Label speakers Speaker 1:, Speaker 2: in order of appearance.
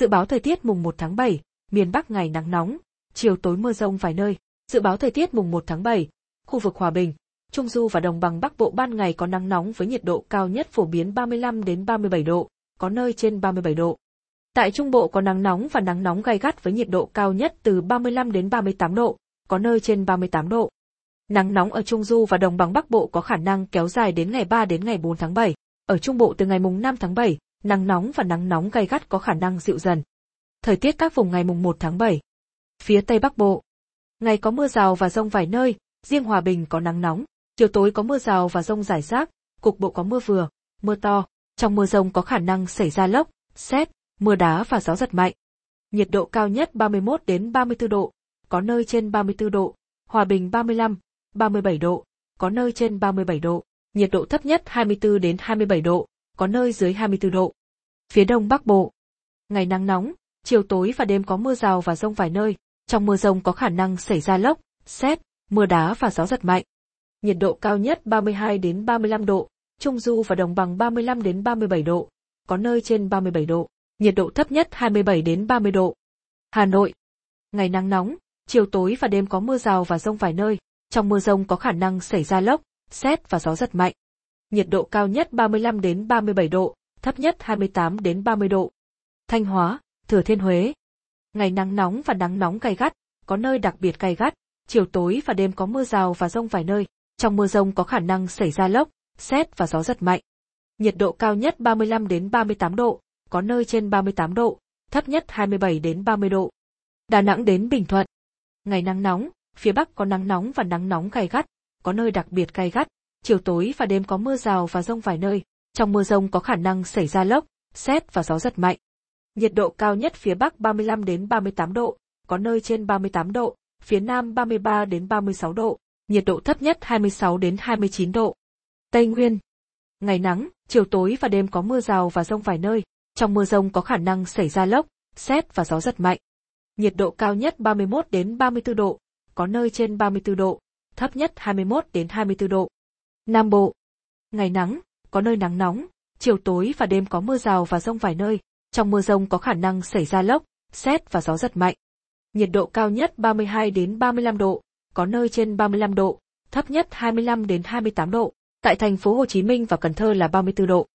Speaker 1: Dự báo thời tiết mùng 1 tháng 7, miền Bắc ngày nắng nóng, chiều tối mưa rông vài nơi. Dự báo thời tiết mùng 1 tháng 7, khu vực Hòa Bình, Trung Du và Đồng bằng Bắc Bộ ban ngày có nắng nóng với nhiệt độ cao nhất phổ biến 35 đến 37 độ, có nơi trên 37 độ. Tại Trung Bộ có nắng nóng và nắng nóng gai gắt với nhiệt độ cao nhất từ 35 đến 38 độ, có nơi trên 38 độ. Nắng nóng ở Trung Du và Đồng bằng Bắc Bộ có khả năng kéo dài đến ngày 3 đến ngày 4 tháng 7. Ở Trung Bộ từ ngày mùng 5 tháng 7, nắng nóng và nắng nóng gai gắt có khả năng dịu dần. Thời tiết các vùng ngày mùng 1 tháng 7. Phía Tây Bắc Bộ. Ngày có mưa rào và rông vài nơi, riêng Hòa Bình có nắng nóng, chiều tối có mưa rào và rông rải rác, cục bộ có mưa vừa, mưa to. Trong mưa rông có khả năng xảy ra lốc, xét, mưa đá và gió giật mạnh. Nhiệt độ cao nhất 31 đến 34 độ, có nơi trên 34 độ, Hòa Bình 35, 37 độ, có nơi trên 37 độ, nhiệt độ thấp nhất 24 đến 27 độ, có nơi dưới 24 độ. Phía Đông Bắc Bộ. Ngày nắng nóng, chiều tối và đêm có mưa rào và rông vài nơi, trong mưa rông có khả năng xảy ra lốc, xét, mưa đá và gió giật mạnh. Nhiệt độ cao nhất 32 đến 35 độ, Trung Du và Đồng bằng 35 đến 37 độ, có nơi trên 37 độ, nhiệt độ thấp nhất 27 đến 30 độ. Hà Nội. Ngày nắng nóng, chiều tối và đêm có mưa rào và rông vài nơi, trong mưa rông có khả năng xảy ra lốc, xét và gió giật mạnh. Nhiệt độ cao nhất 35 đến 37 độ, thấp nhất 28 đến 30 độ. Thanh Hóa, Thừa Thiên Huế. Ngày nắng nóng và nắng nóng gay gắt, có nơi đặc biệt gay gắt, chiều tối và đêm có mưa rào và rông vài nơi, trong mưa rông có khả năng xảy ra lốc, xét và gió giật mạnh. Nhiệt độ cao nhất 35 đến 38 độ, có nơi trên 38 độ, thấp nhất 27 đến 30 độ. Đà Nẵng đến Bình Thuận. Ngày nắng nóng, phía Bắc có nắng nóng và nắng nóng gay gắt, có nơi đặc biệt gay gắt, chiều tối và đêm có mưa rào và rông vài nơi, trong mưa rông có khả năng xảy ra lốc, xét và gió giật mạnh. Nhiệt độ cao nhất phía Bắc 35 đến 38 độ, có nơi trên 38 độ, phía Nam 33 đến 36 độ, nhiệt độ thấp nhất 26 đến 29 độ. Tây Nguyên. Ngày nắng, chiều tối và đêm có mưa rào và rông vài nơi, trong mưa rông có khả năng xảy ra lốc, xét và gió giật mạnh. Nhiệt độ cao nhất 31 đến 34 độ, có nơi trên 34 độ, thấp nhất 21 đến 24 độ. Nam Bộ. Ngày nắng, có nơi nắng nóng, chiều tối và đêm có mưa rào và rông vài nơi, trong mưa rông có khả năng xảy ra lốc, xét và gió giật mạnh. Nhiệt độ cao nhất 32 đến 35 độ, có nơi trên 35 độ, thấp nhất 25 đến 28 độ. Tại thành phố Hồ Chí Minh và Cần Thơ là 34 độ.